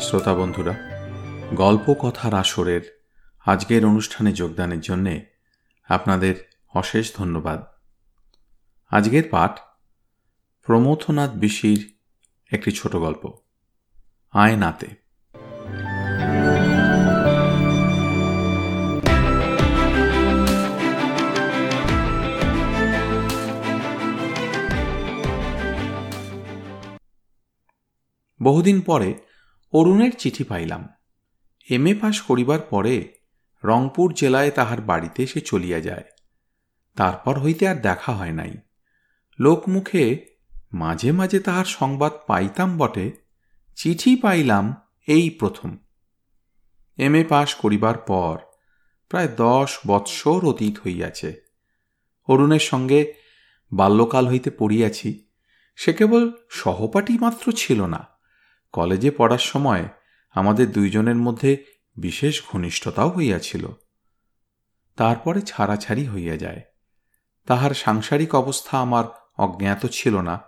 শ্রোতা বন্ধুরা, গল্প কথার আসরের আজকের অনুষ্ঠানে যোগদানের জন্যে আপনাদের অশেষ ধন্যবাদ। আজকের পাঠ প্রমথনাথ বিশির একটি ছোট গল্প, আয়নাতে। বহুদিন পরে অরুণের চিঠি পাইলাম। এম এ পাশ করিবার পরে রংপুর জেলায় তাহার বাড়িতে সে চলিয়া যায়। তারপর হইতে আর দেখা হয় নাই। লোকমুখে মাঝে মাঝে তাহার সংবাদ পাইতাম বটে, চিঠি পাইলাম এই প্রথম। এম এ পাশ করিবার পর প্রায় দশ বৎসর অতীত হইয়াছে। অরুণের সঙ্গে বাল্যকাল হইতে পড়িয়াছি, সে কেবল সহপাঠী মাত্র ছিল না। কলেজে পড়ার সময় আমাদের দুইজনের মধ্যে বিশেষ ঘনিষ্ঠতাও হইয়াছিল। তারপরে ছাড়াছাড়ি হইয়া যায়। তাহার সাংসারিক অবস্থা আমার অজ্ঞাত ছিল না।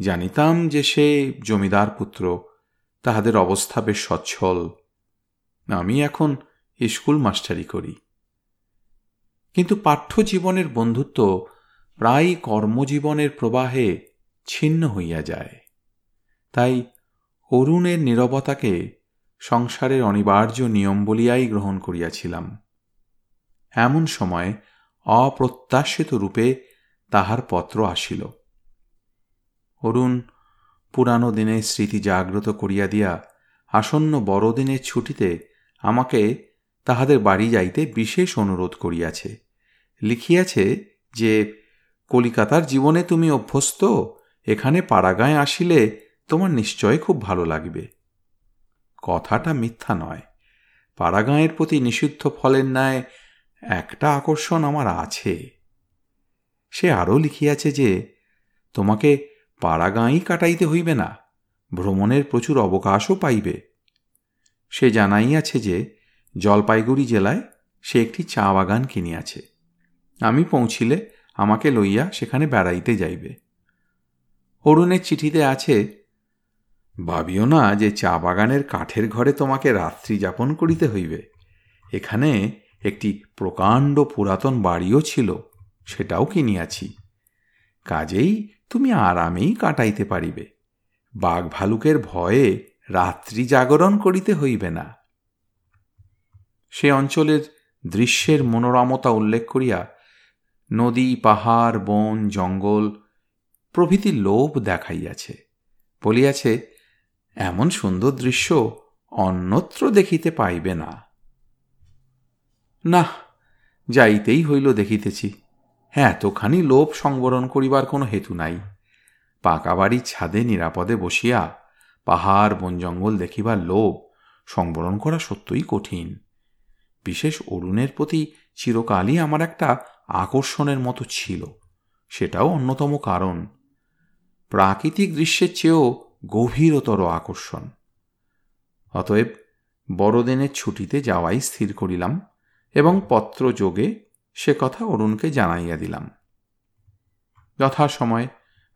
জানিতাম যে সে জমিদার পুত্র, তাহাদের অবস্থা বেশ সচ্ছল। আমি এখন স্কুল মাস্টারি করি। কিন্তু পাঠ্য জীবনের বন্ধুত্ব প্রায় কর্মজীবনের প্রবাহে ছিন্ন হইয়া যায়। তাই অরুণের নিরবতাকে সংসারের অনিবার্য নিয়ম বলিয়াই গ্রহণ করিয়াছিলাম। এমন সময় অপ্রত্যাশিত রূপে তাহার পত্র আসিল। অরুণ পুরানো দিনের স্মৃতি জাগ্রত করিয়া দিয়া আসন্ন বড়দিনের ছুটিতে আমাকে তাহাদের বাড়ি যাইতে বিশেষ অনুরোধ করিয়াছে। লিখিয়াছে যে, কলিকাতার জীবনে তুমি অভ্যস্ত, এখানে পাড়াগাঁয় আসিলে তোমার নিশ্চয় খুব ভালো লাগবে। কথাটা মিথ্যা নয়। পাড়াগাঁয়ের প্রতি নিষিদ্ধ ফলের ন্যায় একটা আকর্ষণ আমার আছে। সে আরও লিখিয়াছে যে, তোমাকে পাড়াগাঁই কাটাইতে হইবে না, ভ্রমণের প্রচুর অবকাশও পাইবে। সে জানাইয়াছে যে, জলপাইগুড়ি জেলায় সে একটি চা বাগান কিনিয়াছে। আমি পৌঁছিলে, আমাকে লইয়া সেখানে বেড়াইতে যাইবে। অরুণের চিঠিতে আছে ভাবিও না যে চা বাগানের কাঠের ঘরে তোমাকে রাত্রি যাপন করিতে হইবে। এখানে একটি প্রকাণ্ড পুরাতন বাড়িও ছিল, সেটাও কিনিয়াছি। কাজেই তুমি আরামেই কাটাইতে পারিবে। বাঘ ভালুকের ভয়ে রাত্রি জাগরণ করিতে হইবে না। সে অঞ্চলের দৃশ্যের মনোরমতা উল্লেখ করিয়া নদী, পাহাড়, বন, জঙ্গল প্রভৃতি লোভ দেখাইয়াছে। বলিয়াছে এমন সুন্দর দৃশ্য অন্যত্র দেখিতে পাইবে না। না যাইতেই হইল দেখিতেছি। হ্যাঁ এতখানি লোভ সংবরণ করিবার কোনো হেতু নাই। পাকা বাড়ির ছাদে নিরাপদে বসিয়া পাহাড় বন জঙ্গল দেখিবার লোভ সংবরণ করা সত্যই কঠিন। বিশেষ অরুণের প্রতি চিরকালই আমার একটা আকর্ষণের মতো ছিল, সেটাও অন্যতম কারণ। প্রাকৃতিক দৃশ্যের চেয়েও গভীরতর আকর্ষণ। অতএব বড়দিনের ছুটিতে যাওয়াই স্থির করিলাম এবং পত্র যোগে সে কথা অরুণকে জানাইয়া দিলাম। যথাসময়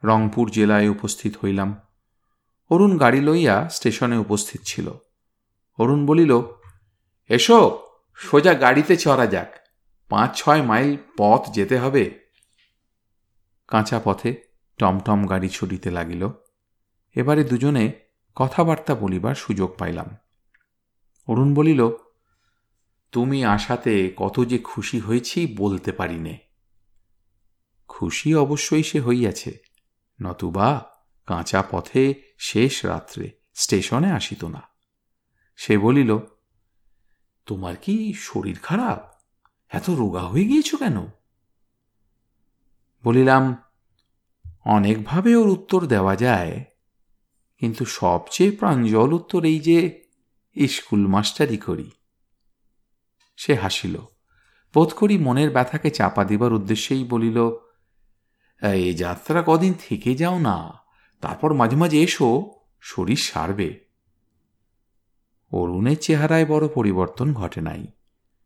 রংপুর জেলায় উপস্থিত হইলাম। অরুণ গাড়ি লইয়া স্টেশনে উপস্থিত ছিল। অরুণ বলিল, এসো, সোজা গাড়িতে চড়া যাক। পাঁচ ছয় মাইল পথ যেতে হবে। কাঁচা পথে টমটম গাড়ি ছুটিতে লাগিল। এবারে দুজনে কথাবার্তা বলিবার সুযোগ পাইলাম। অরুণ বলিল, তুমি আসাতে কত যে খুশি হয়েছি বলতে পারি নে খুশি অবশ্যই সে হইয়াছে, নতুবা কাঁচা পথে শেষ রাত্রে স্টেশনে আসিত না। সে বলিল, তোমার কি শরীর খারাপ? এত রোগা হয়ে গিয়েছ কেন? বলিলাম, অনেকভাবে ওর উত্তর দেওয়া যায় কিন্তু সবচেয়ে প্রাঞ্জল উত্তর এই যে স্কুল মাস্টারি করি। সে হাসিল। বোধ করি মনের ব্যথাকে চাপা দিবার উদ্দেশ্যেই বলিল, এই যাত্রা কদিন থেকে যাও না, তারপর মাঝে মাঝে এসো, শরীর সারবে। অরুণের চেহারায় বড় পরিবর্তন ঘটে নাই।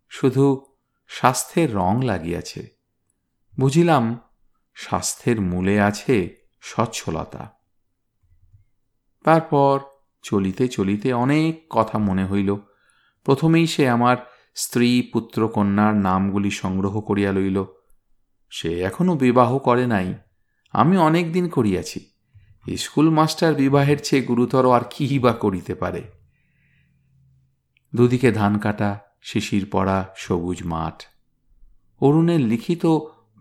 শুধু স্বাস্থ্যের রং লাগিয়াছে। বুঝিলাম, স্বাস্থ্যের মূলে আছে সচ্ছলতা তারপর চলিতে চলিতে অনেক কথা মনে হইল। প্রথমেই সে আমার স্ত্রী পুত্র কন্যার নামগুলি সংগ্রহ করিয়া লইল। সে এখনও বিবাহ করে নাই। আমি অনেক দিন করিয়াছি। স্কুল মাস্টার বিবাহের চেয়ে গুরুতর আর কি বা করিতে পারে? দুদিকে ধান কাটা, শিশির পড়া, সবুজ মাঠ। অরুণের লিখিত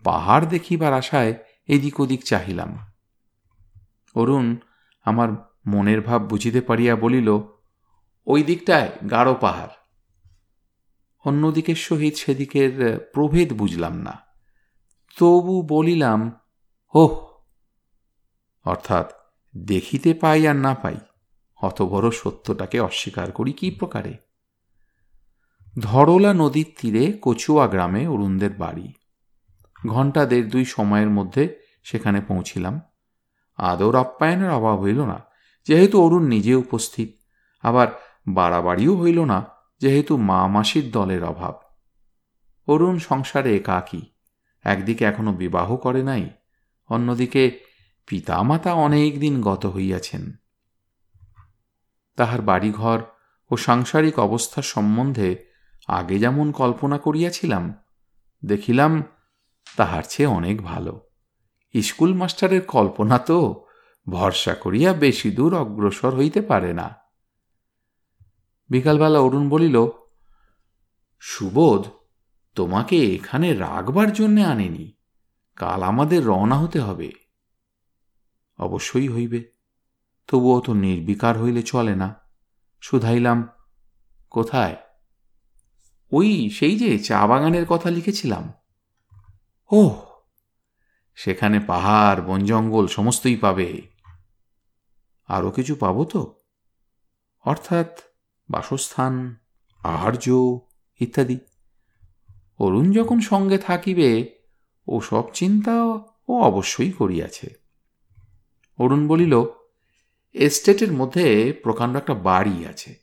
পাহাড় দেখিবার আশায় এদিক ওদিক চাহিলাম। অরুণ আমার মনের ভাব বুঝিতে পারিয়া বলিল, ওই দিকটায় গাঢ় পাহাড়। অন্যদিকের সহিত সেদিকের প্রভেদ বুঝলাম না। তবু বলিলাম, ওহ! অর্থাৎ দেখিতে পাই আর না পাই, অত বড় সত্যটাকে অস্বীকার করি কি প্রকারে? ধরলা নদীর তীরে কচুয়া গ্রামে অরুণদের বাড়ি। ঘণ্টা দেড় দুই সময়ের মধ্যে সেখানে পৌঁছিলাম। আদর আপ্যায়নের অভাব হইল না। যেহেতু অরুণ নিজে উপস্থিত, আবার বাড়াবাড়িও হইল না যেহেতু মা মাসির দলের অভাব। অরুণ সংসারে একাকী, একদিকে এখনও বিবাহ করে নাই, অন্যদিকে পিতামাতা অনেক দিন গত হইয়াছেন। তাহার বাড়িঘর ও সাংসারিক অবস্থা সম্বন্ধে আগে যেমন কল্পনা করিয়াছিলাম, দেখিলাম তাহার চেয়ে অনেক ভালো। স্কুল মাস্টারের কল্পনা তো ভরসা করিয়া বেশি দূর অগ্রসর হইতে পারে না। বিকালবেলা অরুণ বলিল, সুবোধ, তোমাকে এখানে রাখবার জন্যে আনেনি। কাল আমাদের রওনা হতে হবে। অবশ্যই হইবে। তবুও তো নির্বিকার হইলে চলে না। শুধাইলাম, কোথায়? ওই সেই যে চা বাগানের কথা লিখেছিলাম। ও সেখানে পাহাড়, বন জঙ্গল, সমস্তই পাবে। আরও কিছু পাব তো? অর্থাৎ বাসস্থান, আহার্য, ইত্যাদি। অরুণ যখন সঙ্গে থাকিবে, ও সব চিন্তা ও অবশ্যই করিয়াছে। অরুণ বলিল, এস্টেটের মধ্যে প্রকাণ্ড একটা বাড়ি আছে।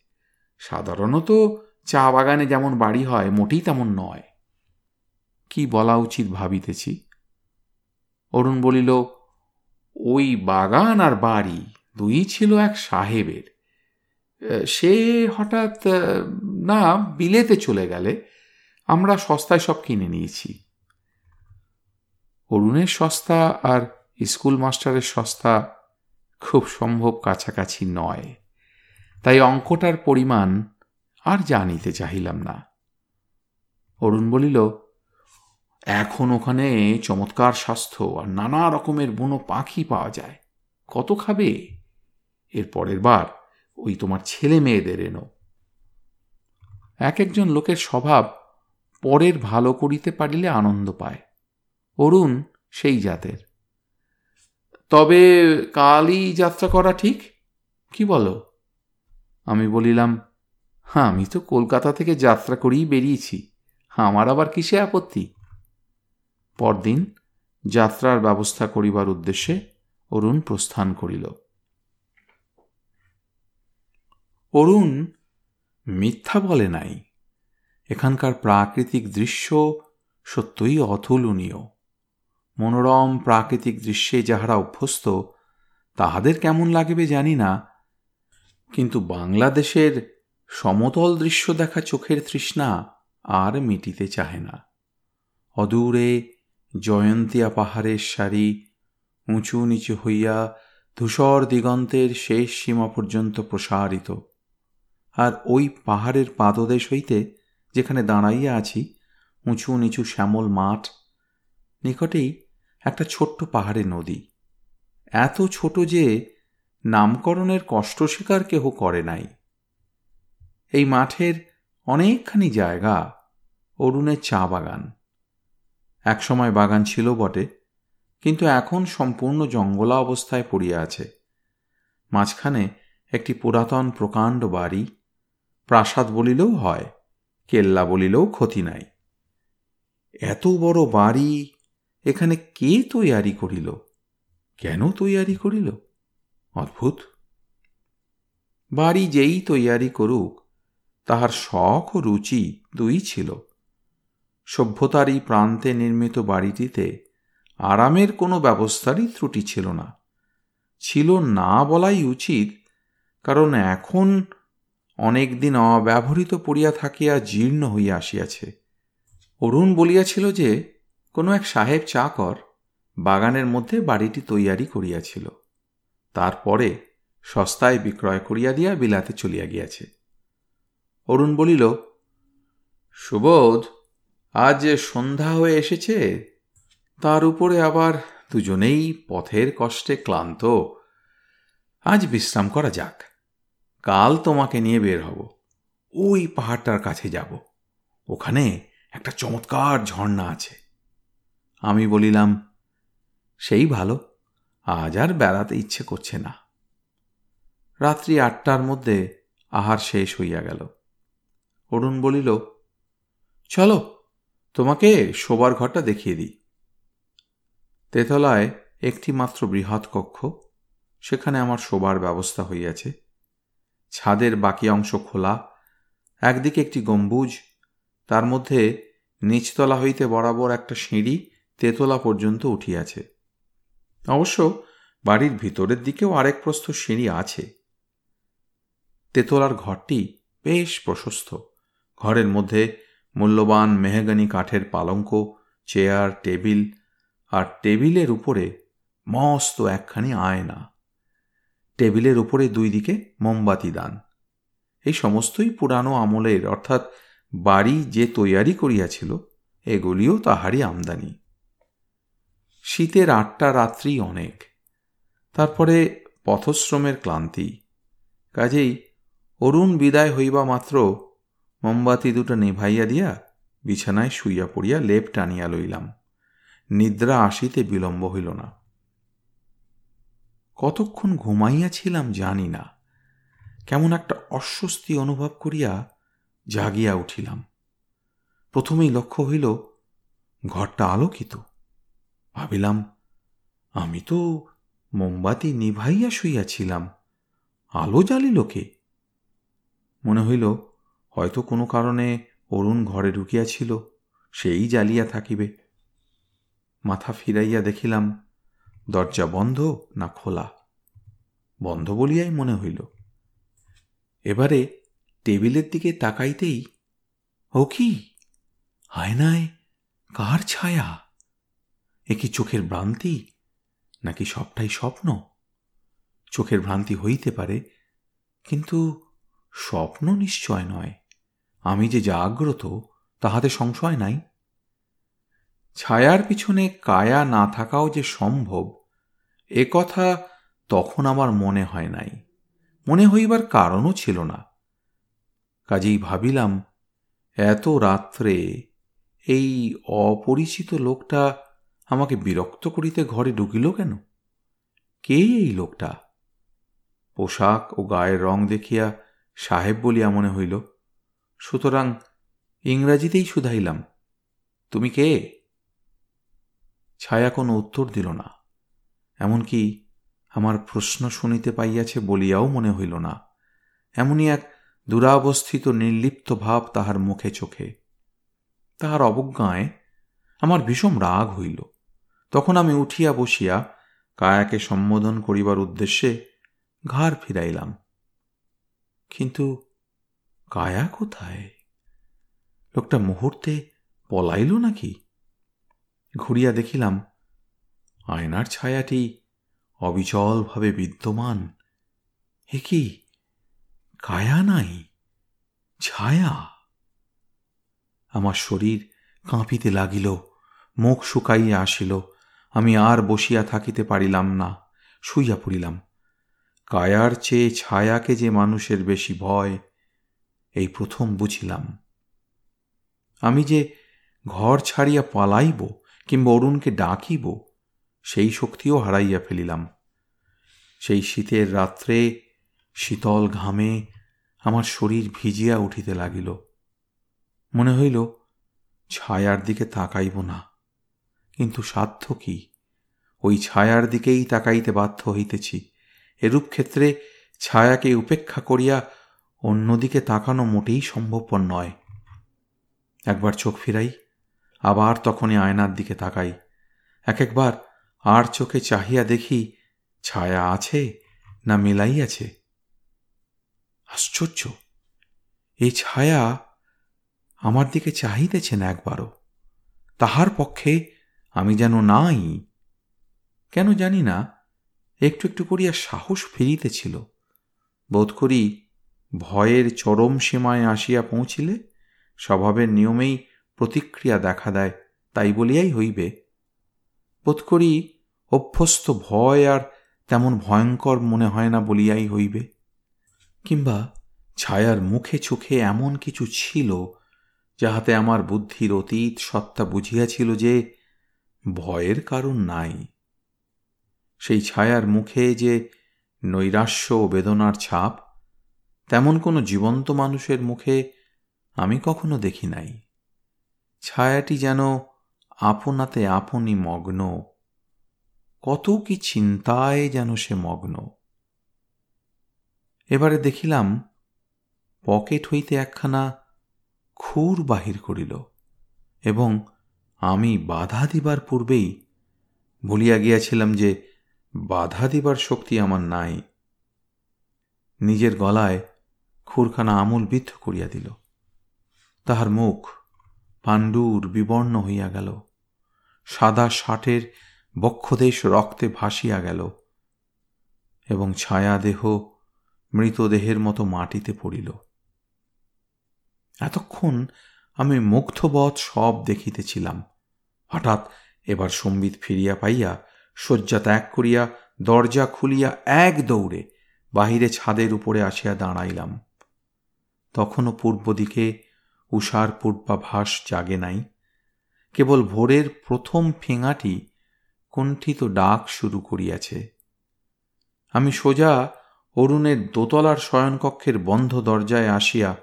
সাধারণত চা বাগানে যেমন বাড়ি হয়, মোটেই তেমন নয়। কি বলা উচিত ভাবিতেছি? অরুণ বলিল, ওই বাগান আর বাড়ি দুই ছিল এক সাহেবের। সে হঠাৎ না, বিলেতে চলে গেলে আমরা সস্তায় সব কিনে নিয়েছি। অরুণের সস্তা আর স্কুল মাস্টারের সস্তা খুব সম্ভব কাছাকাছি নয়। তাই অঙ্কটার পরিমাণ আর জানিতে চাহিলাম না। অরুণ বলিল, এখন ওখানে চমৎকার স্বাস্থ্য আর নানা রকমের বুনো পাখি পাওয়া যায়। কত খাবে? এর পরের বার ওই তোমার ছেলে মেয়েদের এনো। এক একজন লোকের স্বভাব পরের ভালো করিতে পারিলে আনন্দ পায়। অরুণ সেই জাতের। তবে কালই যাত্রা করা ঠিক? কি বলো? আমি বলিলাম হ্যাঁ আমি তো কলকাতা থেকে যাত্রা করেই বেরিয়েছি। আমার আবার কিসে আপত্তি? পরদিন যাত্রার ব্যবস্থা করিবার উদ্দেশ্যে অরুণ প্রস্থান করিল। অরুণ মিথ্যা বলে নাই। এখানকার প্রাকৃতিক দৃশ্য সত্যই অতুলনীয়। মনোরম প্রাকৃতিক দৃশ্যে যাহারা অভ্যস্ত, তাহাদের কেমন লাগবে জানি না। কিন্তু বাংলাদেশের সমতল দৃশ্য দেখা চোখের তৃষ্ণা আর মিটিতে চাহে না। অদূরে জয়ন্তিয়া পাহাড়ের সারি উঁচু নিচু হইয়া ধূসর দিগন্তের শেষ সীমা পর্যন্ত প্রসারিত। আর ওই পাহাড়ের পাদদেশ হইতে যেখানে দাঁড়াইয়া আছি, উঁচু নিচু শ্যামল মাঠ, নিকটেই একটা ছোট্ট পাহাড়ে নদী। এত ছোট যে নামকরণের কষ্ট স্বীকার কেহ করে নাই। এই মাঠের অনেকখানি জায়গা অরুণের চা বাগান। একসময় বাগান ছিল বটে, কিন্তু এখন সম্পূর্ণ জঙ্গলা অবস্থায় পড়িয়া আছে। মাঝখানে একটি পুরাতন প্রকাণ্ড বাড়ি প্রাসাদ বলিলেও হয়, কেল্লা বলিলেও ক্ষতি নাই। এত বড় বাড়ি এখানে কে তৈয়ারি করিল? কেন তৈয়ারি করিল? অদ্ভুত। বাড়ি যেই তৈয়ারি করুক, তাহার শখ ও রুচি দুই ছিল। সভ্যতার এই প্রান্তে নির্মিত বাড়িটিতে আরামের কোনো ব্যবস্থারই ত্রুটি ছিল না। ছিল না বলাই উচিত, কারণ এখন অনেক দিন অব্যবহৃত পড়িয়া থাকিয়া জীর্ণ হইয়া আসিয়াছে। অরুণ বলিয়াছিল যে, কোনো এক সাহেব চাকর বাগানের মধ্যে বাড়িটি তৈয়ারি করিয়াছিল। তারপরে সস্তায় বিক্রয় করিয়া দিয়া বিলাতে চলিয়া গিয়াছে। অরুণ বলিল, সুবোধ, আজ যে সন্ধ্যা হয়ে এসেছে, তার উপরে আবার দুজনেই পথের কষ্টে ক্লান্ত। আজ বিশ্রাম করা যাক। কাল তোমাকে নিয়ে বের হব। ওই পাহাড়টার কাছে যাব। ওখানে একটা চমৎকার ঝর্ণা আছে। আমি বলিলাম, সেই ভালো, আজ আর বেড়াতে ইচ্ছে করছে না। রাত্রি আটটার মধ্যে আহার শেষ হইয়া গেল। অরুণ বলিল, চলো, তোমাকে শোবার ঘরটা দেখিয়ে দিই। তেতলায় একটি মাত্র বৃহৎ কক্ষ, সেখানে আমার শোবার ব্যবস্থা হইয়াছে। ছাদের বাকি অংশ খোলা, একদিকে একটি গম্বুজ, তার মধ্যে নিচতলা হইতে বরাবর একটা সিঁড়ি তেতলা পর্যন্ত উঠিয়াছে। অবশ্য বাড়ির ভিতরের দিকেও আরেক প্রস্থ সিঁড়ি আছে। তেতলার ঘরটি বেশ প্রশস্ত। ঘরের মধ্যে মূল্যবান মেহগানি কাঠের পালঙ্ক, চেয়ার, টেবিল, আর টেবিলের উপরে মস্ত একখানি আয়না। টেবিলের উপরে দুই দিকে মোমবাতি দান। এই সমস্তই পুরানো আমলের, অর্থাৎ বাড়ি যে তৈয়ারি করিয়াছিল, এগুলিও তাহারই আমদানি। শীতের আটটা রাত্রি অনেক, তারপরে পথশ্রমের ক্লান্তি। কাজেই অরুণ বিদায় হইবা মাত্র মোমবাতি দুটো নেভাইয়া দিয়া বিছানায় শুইয়া পড়িয়া লেপ টানিয়া লইলাম। নিদ্রা আসিতে বিলম্ব হইল না। কতক্ষণ ঘুমাইয়াছিলাম জানি না। কেমন একটা অস্বস্তি অনুভব করিয়া জাগিয়া উঠিলাম। প্রথমেই লক্ষ্য হইল, ঘরটা আলোকিত। ভাবিলাম, আমি তো মোমবাতি নিভাইয়া শুইয়াছিলাম, আলো জ্বালিল কে? মনে হইল, হয়তো কোনো কারণে অরুণ ঘরে ঢুকিয়াছিল, সেই জ্বালিয়া থাকিবে। মাথা ফিরাইয়া দেখিলাম দরজা বন্ধ না খোলা? বন্ধ বলিয়াই মনে হইল। এবারে টেবিলের দিকে তাকাইতেই, ও কি? আয়নায় কার ছায়া? এ কি চোখের ভ্রান্তি? নাকি সবটাই স্বপ্ন? চোখের ভ্রান্তি হইতে পারে, কিন্তু স্বপ্ন নিশ্চয় নয়। আমি যে জাগ্রত তাহাতে সংশয় নাই। ছায়ার পিছনে কায়া না থাকাও যে সম্ভব এ কথা তখন আমার মনে হয় নাই। মনে হইবার কারণও ছিল না। কাজেই ভাবিলাম, এত রাত্রে এই অপরিচিত লোকটা আমাকে বিরক্ত করিতে ঘরে ঢুকিল কেন? কে এই লোকটা? পোশাক ও গায়ের রং দেখিয়া সাহেব বলিয়া মনে হইল, সুতরাং ইংরাজিতেই শুধাইলাম। তুমি কে? ছায়া কোনো উত্তর দিল না। এমনকি আমার প্রশ্ন শুনিতে পাইয়াছে বলিয়াও মনে হইল না। এমনই এক দুরাবস্থিত নির্লিপ্ত ভাব তাহার মুখে চোখে। তাহার অবজ্ঞায় আমার ভীষণ রাগ হইল। তখন আমি উঠিয়া বসিয়া কায়াকে সম্বোধন করিবার উদ্দেশ্যে ঘাড় ফিরাইলাম। কিন্তু কায়া কোথায়? লোকটা মুহূর্তে পলাইল নাকি? ঘুরিয়া দেখিলাম আয়নার ছায়াটি অবিচলভাবে বিদ্যমান। এ কি? কায়া নাই? ছায়া? আমার শরীর কাঁপিতে লাগিল, মুখ শুকাইয়া আসিল, আমি আর বসিয়া থাকিতে পারিলাম না, শুইয়া পড়িলাম। কায়ার চেয়ে ছায়াকে যে মানুষের বেশি ভয়, এই প্রথম বুঝিলাম। আমি যে ঘর ছাড়িয়া পালাইব কিংবা অরুণকে ডাকিব সেই শক্তিও হারাইয়া ফেলিলাম। সেই শীতের রাত্রে শীতল ঘামে আমার শরীর ভিজিয়া উঠিতে লাগিল। মনে হইল, ছায়ার দিকে তাকাইব না। কিন্তু সাধ্য কি? ওই ছায়ার দিকেই তাকাইতে বাধ্য হইতেছি। এরূপ ক্ষেত্রে ছায়াকে উপেক্ষা করিয়া অন্যদিকে তাকানো মোটেই সম্ভবপর নয়। একবার চোখ ফিরাই, আবার তখনই আয়নার দিকে তাকাই। এক একবার আর চোখে চাহিয়া দেখি ছায়া আছে না মিলাইয়াছে আশ্চর্য! এই ছায়া আমার দিকে চাহিতেছেন একবারও। তাহার পক্ষে আমি যেন নাই। কেন জানি না, একটু একটু করিয়া সাহস ফিরিতেছিল। বোধ করি ভয়ের চরম সীমায় আসিয়া পৌঁছিলে স্বভাবের নিয়মেই প্রতিক্রিয়া দেখা দেয়, তাই বলিয়াই হইবে। বোধ করি অভ্যস্ত ভয় আর তেমন ভয়ঙ্কর মনে হয় না বলিয়াই হইবে। কিংবা ছায়ার মুখে চোখে এমন কিছু ছিল, যাহাতে আমার বুদ্ধির অতীত সত্তা বুঝিয়াছিল যে ভয়ের কারণ নাই। সেই ছায়ার মুখে যে নৈরাশ্য ও বেদনার ছাপ, তেমন কোনো জীবন্ত মানুষের মুখে আমি কখনো দেখি নাই। ছায়াটি যেন আপনাতে আপনি মগ্ন। কত কি চিন্তায় যেন সে মগ্ন। এবারে দেখিলাম পকেট হইতে একখানা খুর বাহির করিল এবং আমি বাধা দিবার পূর্বেই বলিয়া গিয়াছিলাম যে বাধা দিবার শক্তি আমার নাই। নিজের গলায় খুরখানা আমূল বিদ্ধ করিয়া দিল। তাহার মুখ পাণ্ডুর বিবর্ণ হইয়া গেল। সাদা শাটের বক্ষদেশ রক্তে ভাসিয়া গেল এবং ছায়া দেহ মৃতদেহের মতো মাটিতে পড়িল। এতক্ষণ আমি মুগ্ধবৎ সব দেখিতেছিলাম। হঠাৎ এবার সম্বিত ফিরিয়া পাইয়া শয্যা ত্যাগ করিয়া দরজা খুলিয়া এক দৌড়ে বাহিরে ছাদের উপরে আসিয়া দাঁড়াইলাম। তখনও পূর্ব দিকে উষার পূর্বাভাস জাগে নাই। কেবল ভোরের প্রথম ফেঙাটি কণ্ঠিত ডাক শুরু করিয়াছে। আমি সোজা অরুণের দোতলার শয়নকক্ষের বন্ধ দরজায় আসিয়া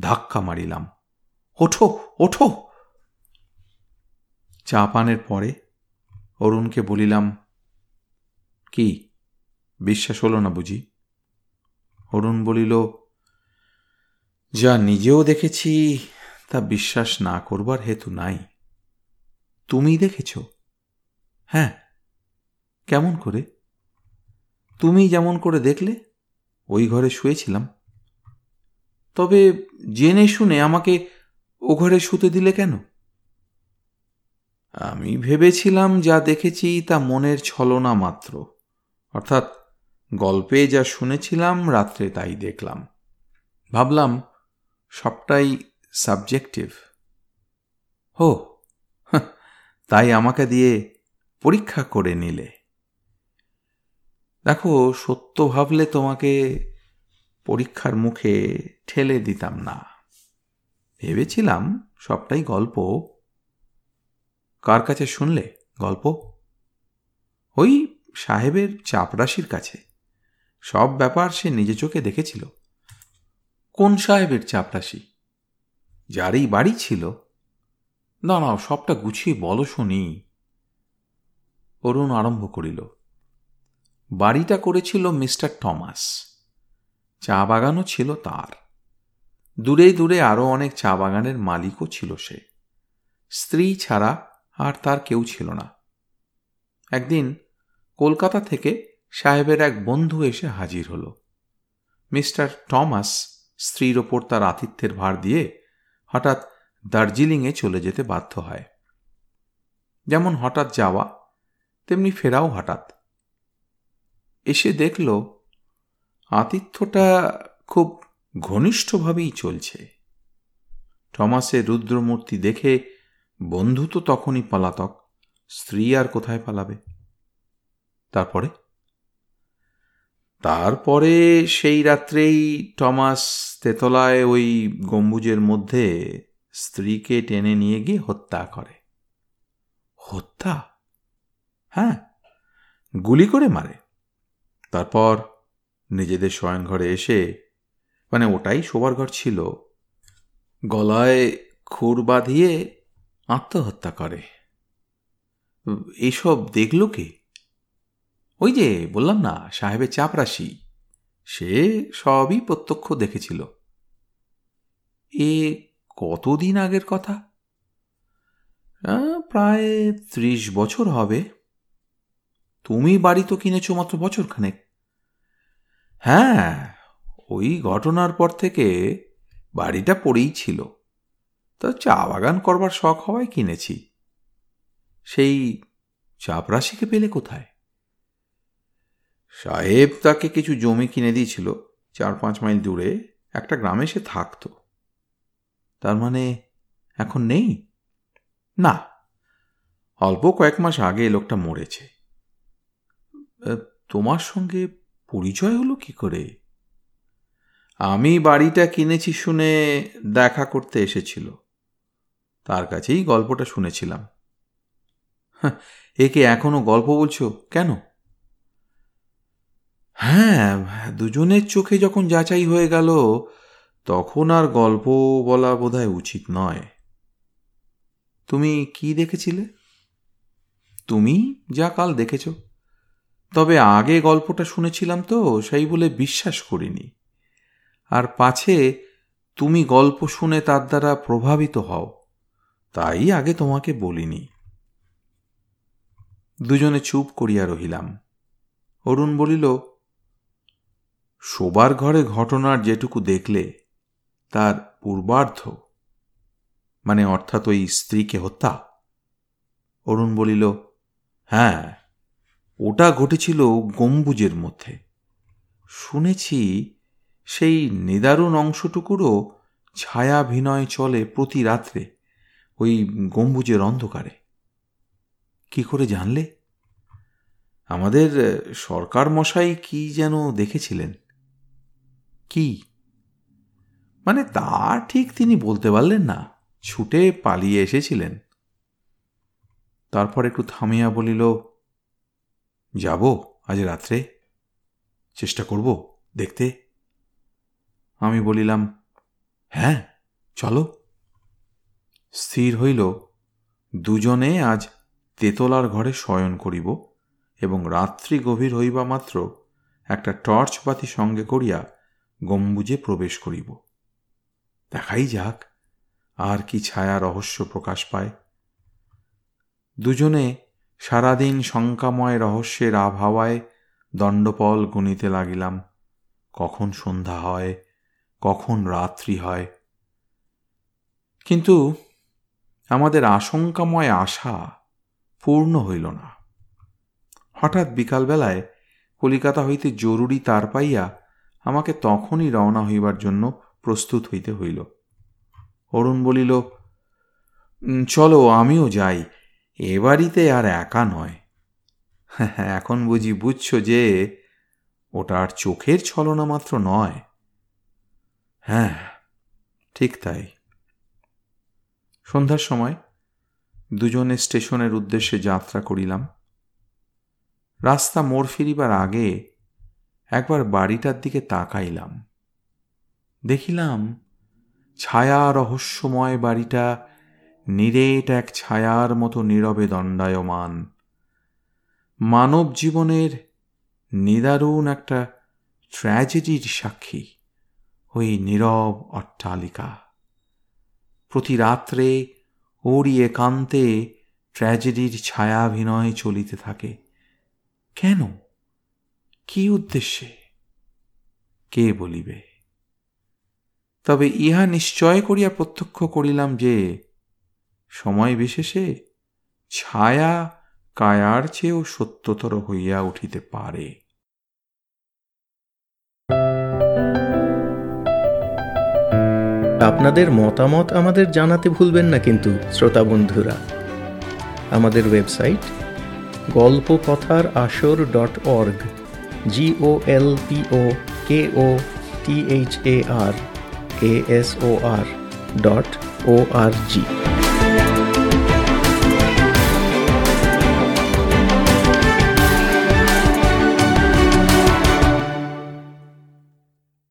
ধাক্কা মারিলাম। ওঠো ওঠো! চা পানের পরে অরুণকে বলিলাম, কি, বিশ্বাস হল না বুঝি? অরুণ বলিল, যা নিজেও দেখেছি, তা বিশ্বাস না করবার হেতু নাই। তুমি দেখেছ? হ্যাঁ কেমন করে? তুমি যেমন করে দেখলে, ওই ঘরে শুয়েছিলাম। তবে জেনে শুনে আমাকে ও ঘরে শুতে দিলে কেন? আমি ভেবেছিলাম যা দেখেছি তা মনের ছলনা মাত্র। অর্থাৎ গল্পে যা শুনেছিলাম, রাত্রে তাই দেখলাম। ভাবলাম, সবটাই সাবজেক্টিভ। হো তাই আমাকে দিয়ে পরীক্ষা করে নিলে। দেখো, সত্য ভাবলে তোমাকে পরীক্ষার মুখে ঠেলে দিতাম না। ভেবেছিলাম সবটাই গল্প। কার কাছে শুনলে গল্প? ওই সাহেবের চাপরাশির কাছে। সব ব্যাপার সে নিজে চোখে দেখেছিল। কোন সাহেবের চাপরাশি? যারই বাড়ি ছিল। না না, সবটা গুছিয়ে বলো শুনি। অরুণ আরম্ভ করিল। বাড়িটা করেছিল মিস্টার টমাস চা বাগানও ছিল তার। দূরে দূরে আরও অনেক চা বাগানের মালিকও ছিল সে। স্ত্রী ছাড়া আর তার কেউ ছিল না। একদিন কলকাতা থেকে সাহেবের এক বন্ধু এসে হাজির হল। মিস্টার টমাস স্ত্রীর ওপর তার আতিথ্যের ভার দিয়ে হঠাৎ দার্জিলিংয়ে চলে যেতে বাধ্য হয়। যেমন হঠাৎ যাওয়া তেমনি ফেরাও হঠাৎ। এসে দেখল, আতিথ্যটা খুব ঘনিষ্ঠভাবেই চলছে। টমাসের রুদ্রমূর্তি দেখে বন্ধু তো তখনই পালাতক, স্ত্রী আর কোথায় পালাবে? তারপরে? তারপরে সেই রাত্রেই টমাস তেতলায় ওই গম্বুজের মধ্যে স্ত্রীকে টেনে নিয়ে গিয়ে হত্যা করে। হত্যা? হ্যাঁ গুলি করে মারে। তারপর নিজেদের শয়নঘরে এসে মানে ওটাই শোবার ঘর ছিল, গলায় খুর বাঁধিয়ে আত্মহত্যা করে। এইসব দেখল কে? ওই যে বললাম না, সাহেবের চাপরাশি, সে সবই প্রত্যক্ষ দেখেছিল। এ কতদিন আগের কথা? প্রায় ত্রিশ বছর হবে। তুমি বাড়ি তো কিনেছ মাত্র বছরখানেক। হ্যাঁ ওই ঘটনার পর থেকে বাড়িটা পড়েই ছিল। তা চা বাগান করবার শখ হওয়ায় কিনেছি। সেই চাপরাশিকে পেলে কোথায়? সাহেব তাকে কিছু জমি কিনে দিয়েছিল, চার পাঁচ মাইল দূরে, একটা গ্রামে সে থাকত। তার মানে এখন নেই? না, অল্প কয়েক মাস আগে লোকটা মরেছে। তোমার সঙ্গে পরিচয় হলো কি করে? আমি বাড়িটা কিনেছি শুনে দেখা করতে এসেছিল। তার কাছেই গল্পটা শুনেছিলাম। একে এখনও গল্প বলছো কেন? হ্যাঁ দুজনের চোখে যখন যাচাই হয়ে গেল, তখন আর গল্প বলা বোধহয় উচিত নয়। তুমি কি দেখেছিলে? তুমি যা কাল দেখেছ। তবে আগে গল্পটা শুনেছিলাম তো, সেই বলে বিশ্বাস করিনি। আর পাছে তুমি গল্প শুনে তার দ্বারা প্রভাবিত হও, তাই আগে তোমাকে বলিনি। দুজনে চুপ করিয়া রহিলাম। অরুণ বলিল, শোবার ঘরে ঘটনার যেটুকু দেখলে, তার পূর্বার্ধ মানে অর্থাৎ ওই স্ত্রীকে হত্যা। অরুণ বলিল হ্যাঁ ওটা ঘটেছিল গম্বুজের মধ্যে। শুনেছি সেই নিদারুণ অংশটুকুরও ছায়াভিনয় চলে প্রতি রাত্রে, ওই গম্বুজের অন্ধকারে। কি করে জানলে? আমাদের সরকার মশাই কি যেন দেখেছিলেন? কি? মানে তা ঠিক তিনি বলতে পারলেন না, ছুটে পালিয়ে এসেছিলেন। তারপর একটু থামিয়া বলিল যাব আজ রাত্রে। চেষ্টা করব দেখতে। আমি বলিলাম হ্যাঁ চলো। স্থির হইল, দুজনে আজ তেতলার ঘরে শয়ন করিব এবং রাত্রি গভীর হইবা মাত্র একটা টর্চ বাতি সঙ্গে করিয়া গম্বুজে প্রবেশ করিব। দেখাই যাক, আর কি ছায়া রহস্য প্রকাশ পায়। দুজনে সারাদিন শঙ্কাময় রহস্যের আবহাওয়ায় দণ্ডপল গুনিতে লাগিলাম। কখন সন্ধ্যা হয়, কখন রাত্রি হয়। কিন্তু আমাদের আশঙ্কাময় আশা পূর্ণ হইল না। হঠাৎ বিকালবেলায় কলিকাতা হইতে জরুরি তার পাইয়া আমাকে তখনই রওনা হইবার জন্য প্রস্তুত হইতে হইল। অরুণ বলিল চলো, আমিও যাই। এ বাড়িতে আর একা নয়। এখন বুঝি বুঝছ যে, ওটা আর চোখের ছলনা মাত্র নয়। হ্যাঁ ঠিক তাই। সন্ধ্যার সময় দুজনে স্টেশনের উদ্দেশ্যে যাত্রা করিলাম। রাস্তা মোড় ফিরিবার আগে একবার বাড়িটার দিকে তাকাইলাম। দেখিলাম ছায়া রহস্যময় বাড়িটা নিরেট এক ছায়ার মতো নীরবে দণ্ডায়মান। মানব জীবনের নিদারুণ একটা ট্র্যাজেডির সাক্ষী ওই নীরব অট্টালিকা। প্রতি রাত্রে ওরই একান্তে ট্র্যাজেডির ছায়াভিনয় চলিতে থাকে। কেন? কি উদ্দেশ্যে? কে বলিবে? তবে ইহা নিশ্চয় করিয়া প্রত্যক্ষ করিলাম যে সময় বিশেষে ছায়া কায়ার চেয়েও সত্যতর হইয়া উঠিতে পারে। আপনাদের মতামত আমাদের জানাতে ভুলবেন না কিন্তু, শ্রোতা বন্ধুরা। আমাদের ওয়েবসাইট গল্প কথার আসর dot org G O L P O K O T H A R A S O R dot O R G